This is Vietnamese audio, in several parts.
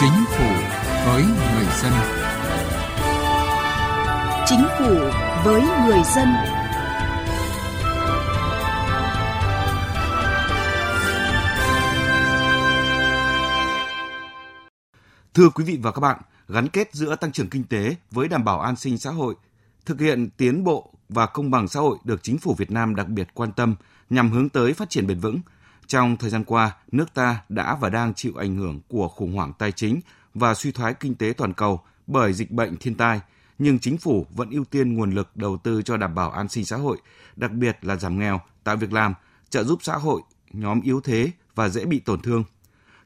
Chính phủ với người dân. Chính phủ với người dân. Thưa quý vị và các bạn, gắn kết giữa tăng trưởng kinh tế với đảm bảo an sinh xã hội, thực hiện tiến bộ và công bằng xã hội được chính phủ Việt Nam đặc biệt quan tâm nhằm hướng tới phát triển bền vững. Trong thời gian qua, nước ta đã và đang chịu ảnh hưởng của khủng hoảng tài chính và suy thoái kinh tế toàn cầu bởi dịch bệnh thiên tai, nhưng chính phủ vẫn ưu tiên nguồn lực đầu tư cho đảm bảo an sinh xã hội, đặc biệt là giảm nghèo, tạo việc làm, trợ giúp xã hội, nhóm yếu thế và dễ bị tổn thương.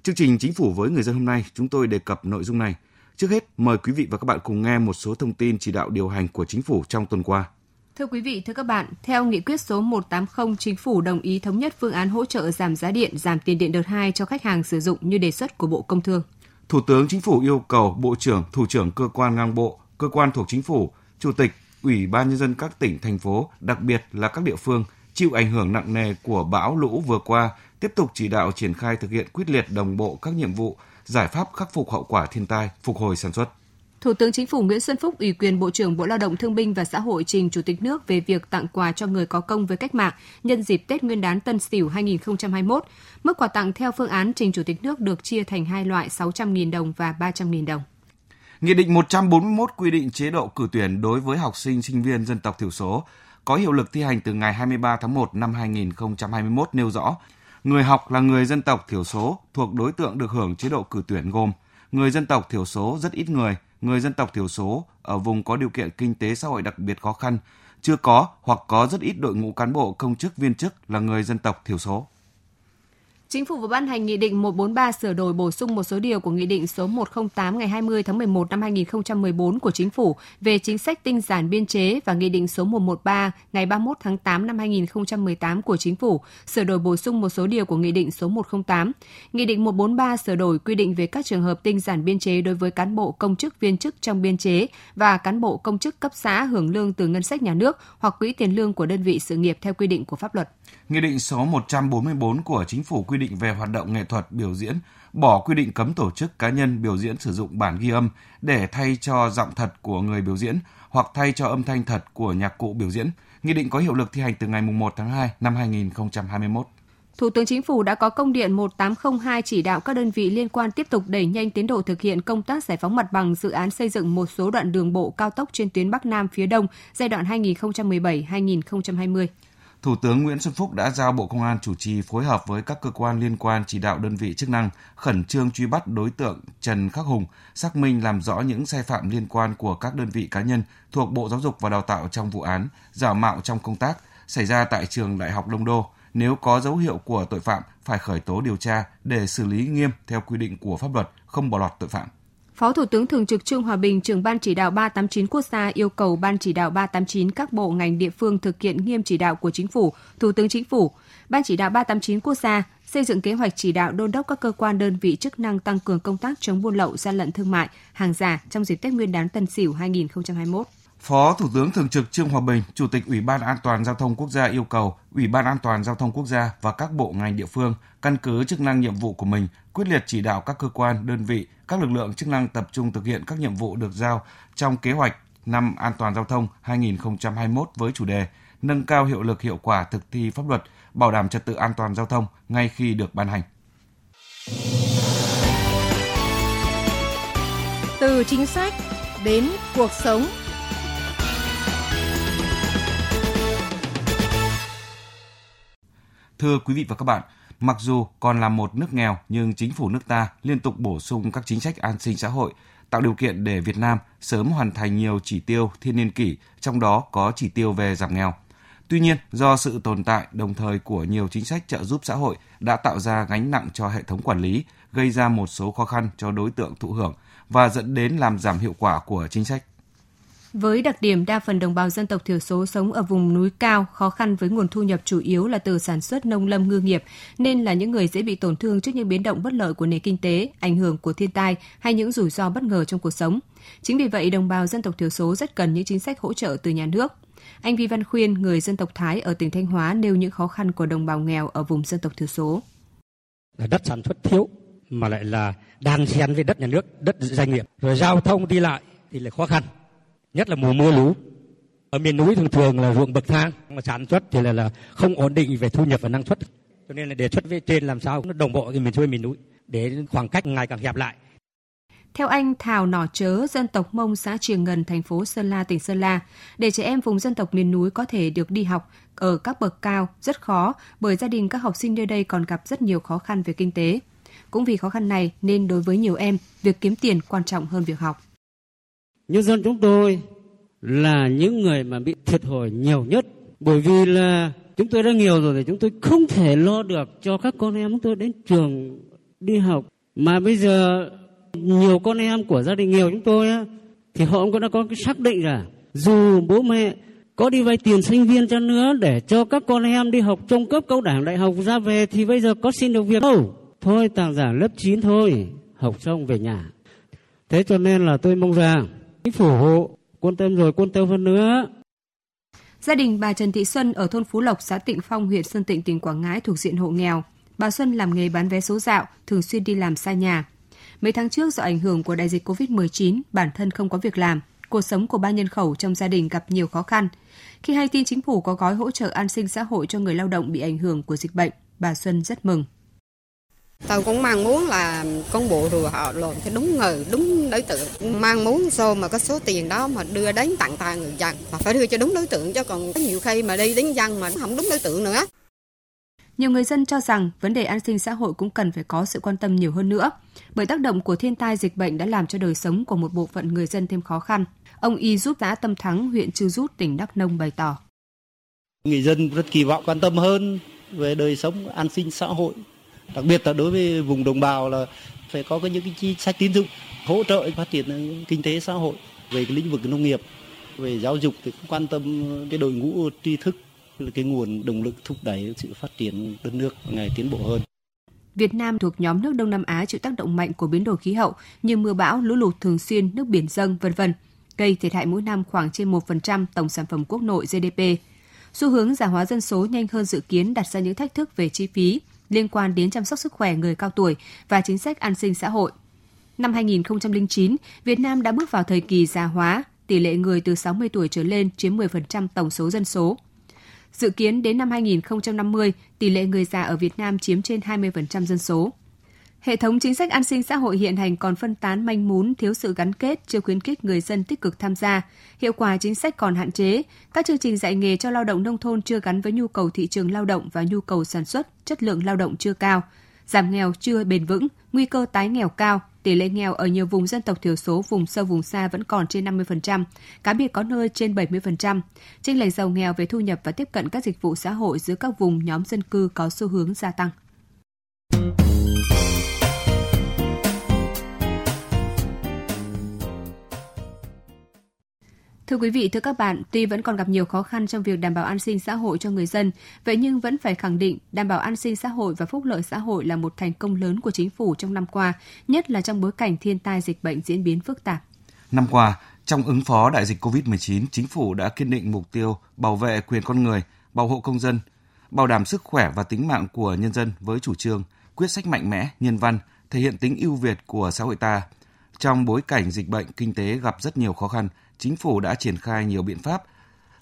Chương trình Chính phủ với người dân hôm nay, chúng tôi đề cập nội dung này. Trước hết, mời quý vị và các bạn cùng nghe một số thông tin chỉ đạo điều hành của chính phủ trong tuần qua. Thưa quý vị, thưa các bạn, theo nghị quyết số 180, chính phủ đồng ý thống nhất phương án hỗ trợ giảm giá điện, giảm tiền điện đợt 2 cho khách hàng sử dụng như đề xuất của Bộ Công Thương. Thủ tướng Chính phủ yêu cầu Bộ trưởng, Thủ trưởng cơ quan ngang bộ, cơ quan thuộc chính phủ, Chủ tịch, Ủy ban nhân dân các tỉnh, thành phố, đặc biệt là các địa phương chịu ảnh hưởng nặng nề của bão lũ vừa qua tiếp tục chỉ đạo triển khai thực hiện quyết liệt đồng bộ các nhiệm vụ, giải pháp khắc phục hậu quả thiên tai, phục hồi sản xuất. Thủ tướng Chính phủ Nguyễn Xuân Phúc ủy quyền Bộ trưởng Bộ Lao động Thương binh và Xã hội trình Chủ tịch nước về việc tặng quà cho người có công với cách mạng nhân dịp Tết Nguyên đán Tân Sửu 2021. Mức quà tặng theo phương án trình Chủ tịch nước được chia thành hai loại 600.000 đồng và 300.000 đồng. Nghị định 141 quy định chế độ cử tuyển đối với học sinh sinh viên dân tộc thiểu số có hiệu lực thi hành từ ngày 23 tháng 1 năm 2021 nêu rõ, người học là người dân tộc thiểu số thuộc đối tượng được hưởng chế độ cử tuyển gồm người dân tộc thiểu số rất ít người, người dân tộc thiểu số ở vùng có điều kiện kinh tế xã hội đặc biệt khó khăn, chưa có hoặc có rất ít đội ngũ cán bộ công chức viên chức là người dân tộc thiểu số. Chính phủ vừa ban hành Nghị định 143 sửa đổi bổ sung một số điều của Nghị định số 108 ngày 20 tháng 11 năm 2014 của Chính phủ về chính sách tinh giản biên chế và Nghị định số 113 ngày 31 tháng 8 năm 2018 của Chính phủ sửa đổi bổ sung một số điều của Nghị định số 108. Nghị định 143 sửa đổi quy định về các trường hợp tinh giản biên chế đối với cán bộ công chức viên chức trong biên chế và cán bộ công chức cấp xã hưởng lương từ ngân sách nhà nước hoặc quỹ tiền lương của đơn vị sự nghiệp theo quy định của pháp luật. Nghị định số 144 của Chính phủ quy định về hoạt động nghệ thuật biểu diễn, bỏ quy định cấm tổ chức cá nhân biểu diễn sử dụng bản ghi âm để thay cho giọng thật của người biểu diễn hoặc thay cho âm thanh thật của nhạc cụ biểu diễn. Nghị định có hiệu lực thi hành từ ngày 1 tháng 2 năm 2021. Thủ tướng Chính phủ đã có công điện 1802 chỉ đạo các đơn vị liên quan tiếp tục đẩy nhanh tiến độ thực hiện công tác giải phóng mặt bằng dự án xây dựng một số đoạn đường bộ cao tốc trên tuyến Bắc Nam phía Đông giai đoạn 2017-2020. Thủ tướng Nguyễn Xuân Phúc đã giao Bộ Công an chủ trì phối hợp với các cơ quan liên quan chỉ đạo đơn vị chức năng khẩn trương truy bắt đối tượng Trần Khắc Hùng, xác minh làm rõ những sai phạm liên quan của các đơn vị cá nhân thuộc Bộ Giáo dục và Đào tạo trong vụ án giả mạo trong công tác xảy ra tại trường Đại học Đông Đô. Nếu có dấu hiệu của tội phạm phải khởi tố điều tra để xử lý nghiêm theo quy định của pháp luật, không bỏ lọt tội phạm. Phó Thủ tướng Thường trực Trương Hòa Bình, trưởng Ban chỉ đạo 389 quốc gia yêu cầu Ban chỉ đạo 389 các bộ ngành địa phương thực hiện nghiêm chỉ đạo của Chính phủ, Thủ tướng Chính phủ. Ban chỉ đạo 389 quốc gia xây dựng kế hoạch chỉ đạo đôn đốc các cơ quan đơn vị chức năng tăng cường công tác chống buôn lậu, gian lận thương mại, hàng giả trong dịp Tết Nguyên đán Tân Sửu 2021. Phó Thủ tướng Thường trực Trương Hòa Bình, Chủ tịch Ủy ban An toàn Giao thông Quốc gia yêu cầu Ủy ban An toàn Giao thông Quốc gia và các bộ ngành địa phương căn cứ chức năng nhiệm vụ của mình, quyết liệt chỉ đạo các cơ quan, đơn vị, các lực lượng chức năng tập trung thực hiện các nhiệm vụ được giao trong kế hoạch năm an toàn giao thông 2021 với chủ đề nâng cao hiệu lực hiệu quả thực thi pháp luật, bảo đảm trật tự an toàn giao thông ngay khi được ban hành. Từ chính sách đến cuộc sống Thưa quý vị và các bạn, mặc dù còn là một nước nghèo nhưng chính phủ nước ta liên tục bổ sung các chính sách an sinh xã hội, tạo điều kiện để Việt Nam sớm hoàn thành nhiều chỉ tiêu thiên niên kỷ, trong đó có chỉ tiêu về giảm nghèo. Tuy nhiên, do sự tồn tại đồng thời của nhiều chính sách trợ giúp xã hội đã tạo ra gánh nặng cho hệ thống quản lý, gây ra một số khó khăn cho đối tượng thụ hưởng và dẫn đến làm giảm hiệu quả của chính sách. Với đặc điểm đa phần đồng bào dân tộc thiểu số sống ở vùng núi cao, khó khăn với nguồn thu nhập chủ yếu là từ sản xuất nông lâm ngư nghiệp, nên là những người dễ bị tổn thương trước những biến động bất lợi của nền kinh tế, ảnh hưởng của thiên tai hay những rủi ro bất ngờ trong cuộc sống. Chính vì vậy, đồng bào dân tộc thiểu số rất cần những chính sách hỗ trợ từ nhà nước. Anh Vi Văn Khuyên, người dân tộc Thái ở tỉnh Thanh Hóa nêu những khó khăn của đồng bào nghèo ở vùng dân tộc thiểu số. Đất sản xuất thiếu, mà lại là đan xen với đất nhà nước, đất doanh nghiệp. Rồi giao thông đi lại thì lại khó khăn, nhất là mùa mưa lũ. Ở miền núi thường thường là ruộng bậc thang mà sản xuất thì là, là không ổn định về thu nhập và năng suất. Cho nên là đề xuất với trên làm sao nó đồng bộ cái miền xuôi miền núi để khoảng cách ngày càng hẹp lại. Theo anh Thảo Nỏ Chớ, dân tộc Mông xã Triềng Ngân, thành phố Sơn La, tỉnh Sơn La, để trẻ em vùng dân tộc miền núi có thể được đi học ở các bậc cao rất khó bởi gia đình các học sinh nơi đây còn gặp rất nhiều khó khăn về kinh tế. Cũng vì khó khăn này nên đối với nhiều em, việc kiếm tiền quan trọng hơn việc học. Nhân dân chúng tôi là những người mà bị thiệt thòi nhiều nhất. Bởi vì là chúng tôi đã nghèo rồi thì chúng tôi không thể lo được cho các con em chúng tôi đến trường đi học. Mà bây giờ nhiều con em của gia đình nghèo chúng tôi á, thì họ cũng đã có cái xác định là dù bố mẹ có đi vay tiền sinh viên cho nữa để cho các con em đi học trung cấp cao đẳng đại học ra về thì bây giờ có xin được việc đâu. Thôi tàng giả lớp 9 thôi học xong về nhà. Thế cho nên là tôi mong rằng chính phủ hộ quan tâm rồi quan tâm hơn nữa Gia đình bà Trần Thị Xuân ở thôn Phú Lộc, xã Tịnh Phong, huyện Sơn Tịnh, tỉnh Quảng Ngãi thuộc diện hộ nghèo. Bà Xuân làm nghề bán vé số dạo, thường xuyên đi làm xa nhà. Mấy tháng trước do ảnh hưởng của đại dịch COVID-19, bản thân không có việc làm, cuộc sống của ba nhân khẩu trong gia đình gặp nhiều khó khăn. Khi hay tin chính phủ có gói hỗ trợ an sinh xã hội cho người lao động bị ảnh hưởng của dịch bệnh, bà Xuân rất mừng. Tôi cũng mong muốn là con bộ rồi họ làm cho đúng người, đúng đối tượng. Mong muốn sao mà có số tiền đó mà đưa đến tặng tay người dân. Mà phải đưa cho đúng đối tượng chứ còn có nhiều khi mà đi đến dân mà không đúng đối tượng nữa. Nhiều người dân cho rằng vấn đề an sinh xã hội cũng cần phải có sự quan tâm nhiều hơn nữa, bởi tác động của thiên tai dịch bệnh đã làm cho đời sống của một bộ phận người dân thêm khó khăn. Ông Y giúp xã Tâm Thắng, huyện Chư Rút, tỉnh Đắk Nông bày tỏ. Người dân rất kỳ vọng quan tâm hơn về đời sống an sinh xã hội, đặc biệt là đối với vùng đồng bào là phải có những cái chính sách tín dụng hỗ trợ phát triển ờ, kinh tế xã hội về cái lĩnh vực nông nghiệp về giáo dục thì cũng quan tâm cái đội ngũ tri thức là cái nguồn động lực thúc đẩy sự phát triển đất nước ngày tiến bộ hơn. Việt Nam thuộc nhóm nước Đông Nam Á chịu tác động mạnh của biến đổi khí hậu như mưa bão, lũ lụt thường xuyên, nước biển dâng, vân vân, gây thiệt hại mỗi năm khoảng trên 1% tổng sản phẩm quốc nội GDP. Xu hướng già hóa dân số nhanh hơn dự kiến đặt ra những thách thức về chi phí liên quan đến chăm sóc sức khỏe người cao tuổi và chính sách an sinh xã hội. Năm 2009, Việt Nam đã bước vào thời kỳ già hóa, tỷ lệ người từ 60 tuổi trở lên chiếm 10% tổng số dân số. Dự kiến đến năm 2050, tỷ lệ người già ở Việt Nam chiếm trên 20% dân số. Hệ thống chính sách an sinh xã hội hiện hành còn phân tán manh mún, thiếu sự gắn kết, chưa khuyến khích người dân tích cực tham gia. Hiệu quả chính sách còn hạn chế. Các chương trình dạy nghề cho lao động nông thôn chưa gắn với nhu cầu thị trường lao động và nhu cầu sản xuất, chất lượng lao động chưa cao. Giảm nghèo chưa bền vững, nguy cơ tái nghèo cao, tỷ lệ nghèo ở nhiều vùng dân tộc thiểu số, vùng sâu vùng xa vẫn còn trên 50%, cá biệt có nơi trên 70%. Chênh lệch giàu nghèo về thu nhập và tiếp cận các dịch vụ xã hội giữa các vùng nhóm dân cư có xu hướng gia tăng. Thưa quý vị, thưa các bạn, tuy vẫn còn gặp nhiều khó khăn trong việc đảm bảo an sinh xã hội cho người dân, vậy nhưng vẫn phải khẳng định đảm bảo an sinh xã hội và phúc lợi xã hội là một thành công lớn của chính phủ trong năm qua, nhất là trong bối cảnh thiên tai dịch bệnh diễn biến phức tạp. Năm qua, trong ứng phó đại dịch COVID-19, chính phủ đã kiên định mục tiêu bảo vệ quyền con người, bảo hộ công dân, bảo đảm sức khỏe và tính mạng của nhân dân với chủ trương quyết sách mạnh mẽ, nhân văn, thể hiện tính ưu việt của xã hội ta. Trong bối cảnh dịch bệnh kinh tế gặp rất nhiều khó khăn, chính phủ đã triển khai nhiều biện pháp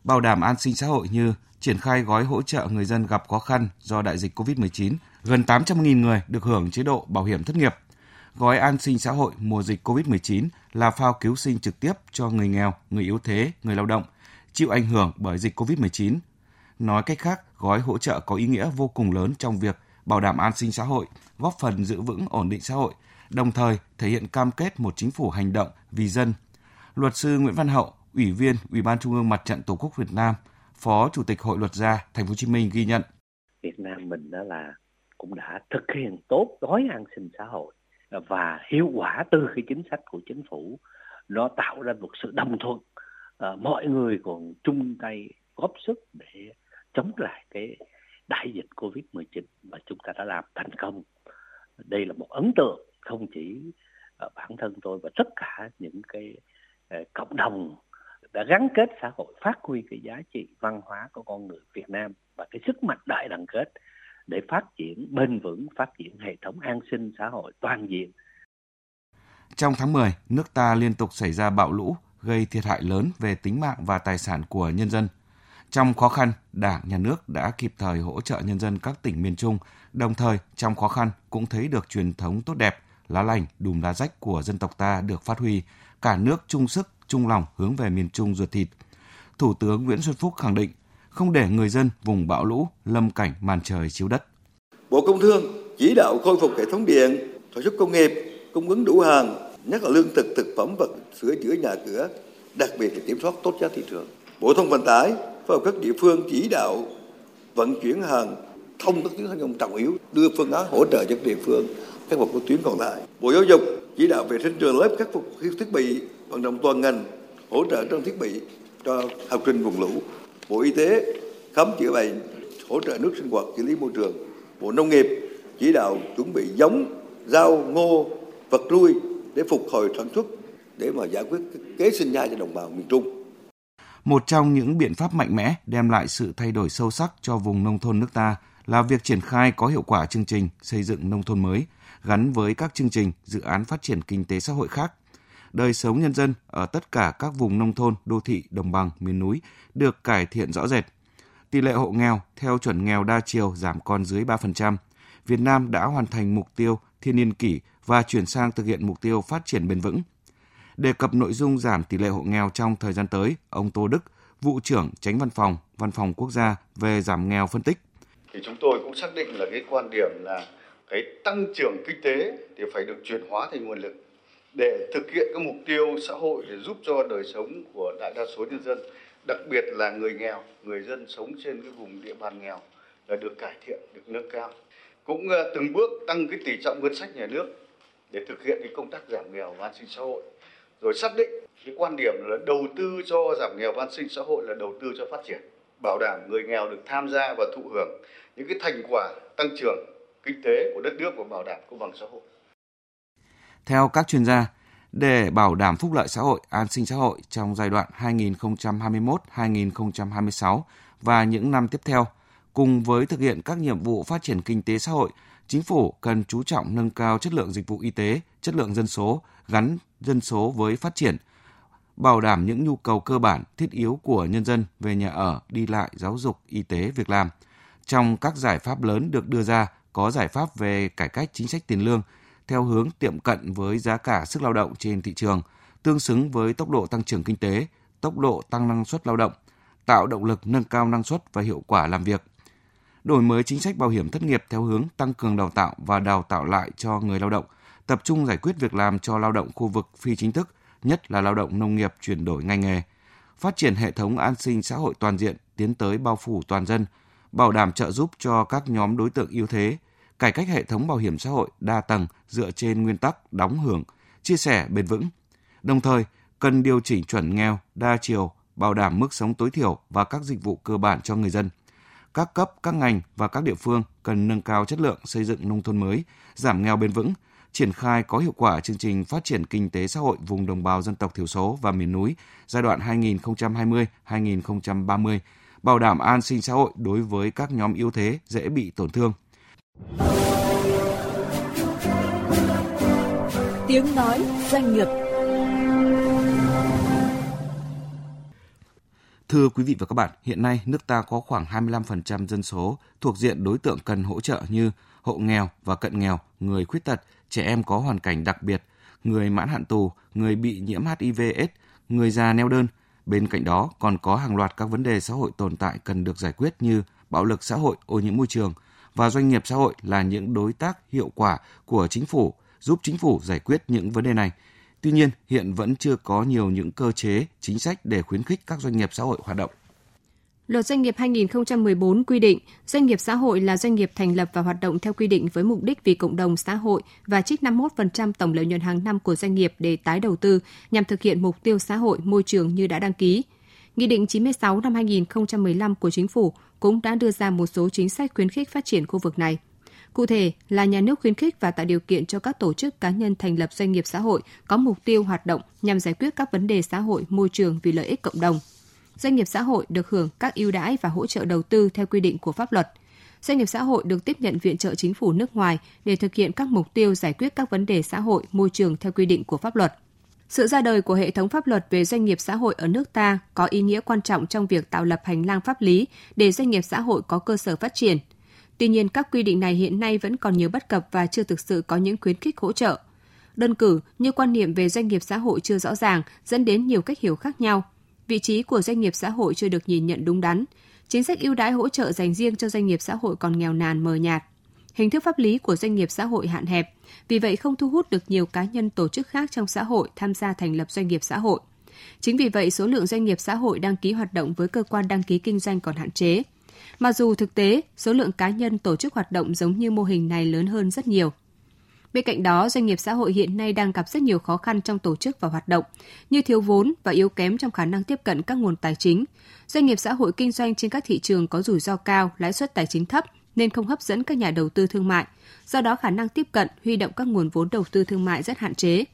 bảo đảm an sinh xã hội như triển khai gói hỗ trợ người dân gặp khó khăn do đại dịch COVID-19, gần 800.000 người được hưởng chế độ bảo hiểm thất nghiệp. Gói an sinh xã hội mùa dịch COVID-19 là phao cứu sinh trực tiếp cho người nghèo, người yếu thế, người lao động chịu ảnh hưởng bởi dịch COVID-19. Nói cách khác, gói hỗ trợ có ý nghĩa vô cùng lớn trong việc bảo đảm an sinh xã hội, góp phần giữ vững ổn định xã hội, đồng thời thể hiện cam kết một chính phủ hành động vì dân, Luật sư Nguyễn Văn Hậu, Ủy viên Ủy ban Trung ương Mặt trận Tổ quốc Việt Nam, Phó Chủ tịch Hội Luật gia Thành phố Hồ Chí Minh ghi nhận. Việt Nam mình đó là cũng đã thực hiện tốt gói an sinh xã hội và hiệu quả từ cái chính sách của chính phủ nó tạo ra một sự đồng thuận à, mọi người còn chung tay góp sức để chống lại cái đại dịch Covid-19 mà chúng ta đã làm thành công. Đây là một ấn tượng không chỉ bản thân tôi và tất cả những cái Ờ, cộng đồng đã gắn kết xã hội phát huy cái giá trị văn hóa của con người Việt Nam và cái sức mạnh đại đoàn kết để phát triển bền vững, phát triển hệ thống an sinh xã hội toàn diện. Trong tháng 10, nước ta liên tục xảy ra bão lũ, gây thiệt hại lớn về tính mạng và tài sản của nhân dân. Trong khó khăn, Đảng, Nhà nước đã kịp thời hỗ trợ nhân dân các tỉnh miền Trung, đồng thời trong khó khăn cũng thấy được truyền thống tốt đẹp, lá lành, đùm lá rách của dân tộc ta được phát huy, cả nước chung sức, chung lòng hướng về miền Trung ruột thịt. Thủ tướng Nguyễn Xuân Phúc khẳng định không để người dân vùng bão lũ lâm cảnh màn trời chiếu đất. Bộ Công Thương chỉ đạo khôi phục hệ thống điện, sản xuất công nghiệp, cung ứng đủ hàng, nhất là lương thực, thực phẩm và sửa chữa nhà cửa, đặc biệt là kiểm soát tốt giá thị trường. Bộ Thông Vận tải phối hợp các địa phương chỉ đạo vận chuyển hàng thông các tuyến giao thông trọng yếu, đưa phương án hỗ trợ cho các địa phương các một tuyến còn lại. Bộ Giáo dục chỉ đạo vệ sinh trường lớp khắc phục thiết bị vận động toàn ngành hỗ trợ trang thiết bị cho học sinh vùng lũ. Bộ Y tế khám chữa bệnh, hỗ trợ nước sinh hoạt, xử lý môi trường. Bộ Nông nghiệp chỉ đạo chuẩn bị giống, rau, ngô, vật nuôi để phục hồi sản xuất để mà giải quyết kế sinh nhai cho đồng bào miền Trung. Một trong những biện pháp mạnh mẽ đem lại sự thay đổi sâu sắc cho vùng nông thôn nước ta là việc triển khai có hiệu quả chương trình xây dựng nông thôn mới gắn với các chương trình, dự án phát triển kinh tế xã hội khác. Đời sống nhân dân ở tất cả các vùng nông thôn, đô thị, đồng bằng, miền núi được cải thiện rõ rệt. Tỷ lệ hộ nghèo theo chuẩn nghèo đa chiều giảm còn dưới 3%. Việt Nam đã hoàn thành mục tiêu thiên niên kỷ và chuyển sang thực hiện mục tiêu phát triển bền vững. Đề cập nội dung giảm tỷ lệ hộ nghèo trong thời gian tới, ông Tô Đức, vụ trưởng tránh văn phòng, văn phòng quốc gia về giảm nghèo phân tích. Thì chúng tôi cũng xác định là cái quan điểm là cái tăng trưởng kinh tế thì phải được chuyển hóa thành nguồn lực để thực hiện các mục tiêu xã hội để giúp cho đời sống của đại đa số nhân dân, đặc biệt là người nghèo, người dân sống trên cái vùng địa bàn nghèo là được cải thiện, được nâng cao. Cũng ờ, từng bước tăng cái tỷ trọng ngân sách nhà nước để thực hiện cái công tác giảm nghèo và an sinh xã hội. Rồi xác định cái quan điểm là đầu tư cho giảm nghèo và an sinh xã hội là đầu tư cho phát triển, bảo đảm người nghèo được tham gia và thụ hưởng những cái thành quả tăng trưởng kinh tế của đất nước và bảo đảm công bằng xã hội. Theo các chuyên gia, để bảo đảm phúc lợi xã hội, an sinh xã hội trong giai đoạn 2021-2026 và những năm tiếp theo, cùng với thực hiện các nhiệm vụ phát triển kinh tế xã hội, chính phủ cần chú trọng nâng cao chất lượng dịch vụ y tế, chất lượng dân số, gắn dân số với phát triển, bảo đảm những nhu cầu cơ bản thiết yếu của nhân dân về nhà ở, đi lại, giáo dục, y tế, việc làm. Trong các giải pháp lớn được đưa ra, có giải pháp về cải cách chính sách tiền lương theo hướng tiệm cận với giá cả sức lao động trên thị trường, tương xứng với tốc độ tăng trưởng kinh tế, tốc độ tăng năng suất lao động, tạo động lực nâng cao năng suất và hiệu quả làm việc. Đổi mới chính sách bảo hiểm thất nghiệp theo hướng tăng cường đào tạo và đào tạo lại cho người lao động, tập trung giải quyết việc làm cho lao động khu vực phi chính thức, nhất là lao động nông nghiệp chuyển đổi ngành nghề, phát triển hệ thống an sinh xã hội toàn diện tiến tới bao phủ toàn dân, bảo đảm trợ giúp cho các nhóm đối tượng yếu thế, cải cách hệ thống bảo hiểm xã hội đa tầng dựa trên nguyên tắc đóng hưởng, chia sẻ bền vững. Đồng thời, cần điều chỉnh chuẩn nghèo đa chiều, bảo đảm mức sống tối thiểu và các dịch vụ cơ bản cho người dân. Các cấp, các ngành và các địa phương cần nâng cao chất lượng xây dựng nông thôn mới, giảm nghèo bền vững, triển khai có hiệu quả chương trình phát triển kinh tế xã hội vùng đồng bào dân tộc thiểu số và miền núi giai đoạn 2020-2030, bảo đảm an sinh xã hội đối với các nhóm yếu thế dễ bị tổn thương. Tiếng nói doanh nghiệp Thưa quý vị và các bạn, hiện nay nước ta có khoảng 25% dân số thuộc diện đối tượng cần hỗ trợ như hộ nghèo và cận nghèo, người khuyết tật, trẻ em có hoàn cảnh đặc biệt, người mãn hạn tù, người bị nhiễm HIV/AIDS, người già neo đơn. Bên cạnh đó còn có hàng loạt các vấn đề xã hội tồn tại cần được giải quyết như bạo lực xã hội, ô nhiễm môi trường và doanh nghiệp xã hội là những đối tác hiệu quả của chính phủ, giúp chính phủ giải quyết những vấn đề này. Tuy nhiên, hiện vẫn chưa có nhiều những cơ chế, chính sách để khuyến khích các doanh nghiệp xã hội hoạt động. Luật doanh nghiệp 2014 quy định doanh nghiệp xã hội là doanh nghiệp thành lập và hoạt động theo quy định với mục đích vì cộng đồng xã hội và trích 51% tổng lợi nhuận hàng năm của doanh nghiệp để tái đầu tư nhằm thực hiện mục tiêu xã hội môi trường như đã đăng ký. Nghị định 96 năm 2015 của Chính phủ cũng đã đưa ra một số chính sách khuyến khích phát triển khu vực này. Cụ thể là nhà nước khuyến khích và tạo điều kiện cho các tổ chức cá nhân thành lập doanh nghiệp xã hội có mục tiêu hoạt động nhằm giải quyết các vấn đề xã hội, môi trường vì lợi ích cộng đồng. Doanh nghiệp xã hội được hưởng các ưu đãi và hỗ trợ đầu tư theo quy định của pháp luật. doanh nghiệp xã hội được tiếp nhận viện trợ chính phủ nước ngoài để thực hiện các mục tiêu giải quyết các vấn đề xã hội, môi trường theo quy định của pháp luật. Sự ra đời của hệ thống pháp luật về doanh nghiệp xã hội ở nước ta có ý nghĩa quan trọng trong việc tạo lập hành lang pháp lý để doanh nghiệp xã hội có cơ sở phát triển. Tuy nhiên, các quy định này hiện nay vẫn còn nhiều bất cập và chưa thực sự có những khuyến khích hỗ trợ. Đơn cử như quan niệm về doanh nghiệp xã hội chưa rõ ràng dẫn đến nhiều cách hiểu khác nhau. Vị trí của doanh nghiệp xã hội chưa được nhìn nhận đúng đắn. Chính sách ưu đãi hỗ trợ dành riêng cho doanh nghiệp xã hội còn nghèo nàn mờ nhạt hình thức pháp lý của doanh nghiệp xã hội hạn hẹp, vì vậy không thu hút được nhiều cá nhân tổ chức khác trong xã hội tham gia thành lập doanh nghiệp xã hội. Chính vì vậy, số lượng doanh nghiệp xã hội đăng ký hoạt động với cơ quan đăng ký kinh doanh còn hạn chế. Mặc dù thực tế, số lượng cá nhân tổ chức hoạt động giống như mô hình này lớn hơn rất nhiều. Bên cạnh đó, doanh nghiệp xã hội hiện nay đang gặp rất nhiều khó khăn trong tổ chức và hoạt động, như thiếu vốn và yếu kém trong khả năng tiếp cận các nguồn tài chính. Doanh nghiệp xã hội kinh doanh trên các thị trường có rủi ro cao, lãi suất tài chính thấp nên không hấp dẫn các nhà đầu tư thương mại, do đó khả năng tiếp cận, huy động các nguồn vốn đầu tư thương mại rất hạn chế.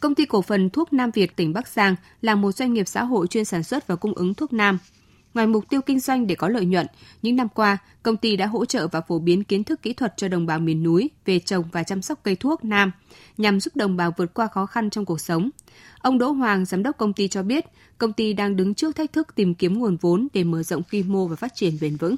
Công ty cổ phần thuốc Nam Việt tỉnh Bắc Giang là một doanh nghiệp xã hội chuyên sản xuất và cung ứng thuốc nam. Ngoài mục tiêu kinh doanh để có lợi nhuận, những năm qua, công ty đã hỗ trợ và phổ biến kiến thức kỹ thuật cho đồng bào miền núi về trồng và chăm sóc cây thuốc nam, nhằm giúp đồng bào vượt qua khó khăn trong cuộc sống. Ông Đỗ Hoàng, giám đốc công ty cho biết, công ty đang đứng trước thách thức tìm kiếm nguồn vốn để mở rộng quy mô và phát triển bền vững.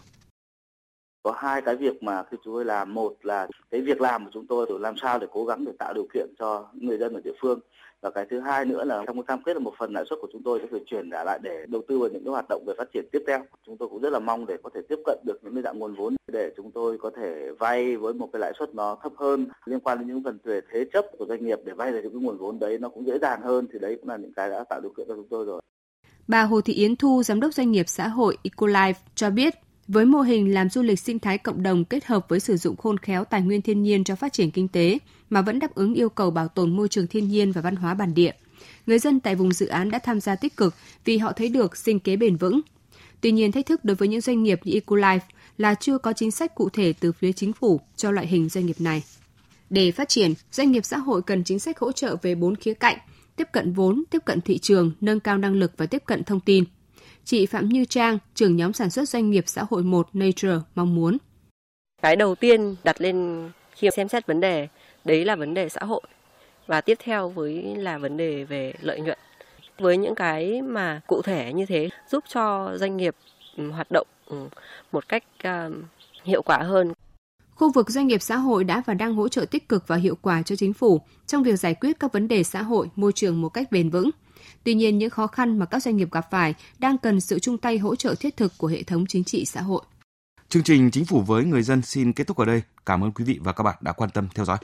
Có hai cái việc mà khi chúng tôi làm. Một là cái việc làm của chúng tôi để làm sao để cố gắng để tạo điều kiện cho người dân ở địa phương và cái thứ hai nữa là trong cái cam kết là một phần lãi suất của chúng tôi sẽ phải chuyển trả lại để đầu tư vào những cái hoạt động về phát triển tiếp theo. Chúng tôi cũng rất là mong để có thể tiếp cận được những cái dạng nguồn vốn để chúng tôi có thể vay với một cái lãi suất nó thấp hơn. Liên quan đến những phần về thế chấp của doanh nghiệp để vay được những cái nguồn vốn đấy nó cũng dễ dàng hơn thì đấy cũng là những cái đã tạo điều kiện cho chúng tôi rồi. Bà Hồ Thị Yến Thu, Giám đốc doanh nghiệp xã hội Ecolife cho biết với mô hình làm du lịch sinh thái cộng đồng kết hợp với sử dụng khôn khéo tài nguyên thiên nhiên cho phát triển kinh tế mà vẫn đáp ứng yêu cầu bảo tồn môi trường thiên nhiên và văn hóa bản địa, người dân tại vùng dự án đã tham gia tích cực vì họ thấy được sinh kế bền vững. Tuy nhiên, thách thức đối với những doanh nghiệp như Ecolife là chưa có chính sách cụ thể từ phía chính phủ cho loại hình doanh nghiệp này. Để phát triển, doanh nghiệp xã hội cần chính sách hỗ trợ về bốn khía cạnh, tiếp cận vốn, tiếp cận thị trường, nâng cao năng lực và tiếp cận thông tin – Chị Phạm Như Trang, trưởng nhóm sản xuất doanh nghiệp xã hội 1 Nature mong muốn. Cái đầu tiên đặt lên khi xem xét vấn đề, đấy là vấn đề xã hội. Và tiếp theo với là vấn đề về lợi nhuận. Với những cái mà cụ thể như thế giúp cho doanh nghiệp ừ, hoạt động ừ, một cách hiệu quả hơn. Khu vực doanh nghiệp xã hội đã và đang hỗ trợ tích cực và hiệu quả cho chính phủ trong việc giải quyết các vấn đề xã hội, môi trường một cách bền vững. Tuy nhiên, những khó khăn mà các doanh nghiệp gặp phải đang cần sự chung tay hỗ trợ thiết thực của hệ thống chính trị xã hội. Chương trình Chính phủ với người dân xin kết thúc ở đây. Cảm ơn quý vị và các bạn đã quan tâm theo dõi.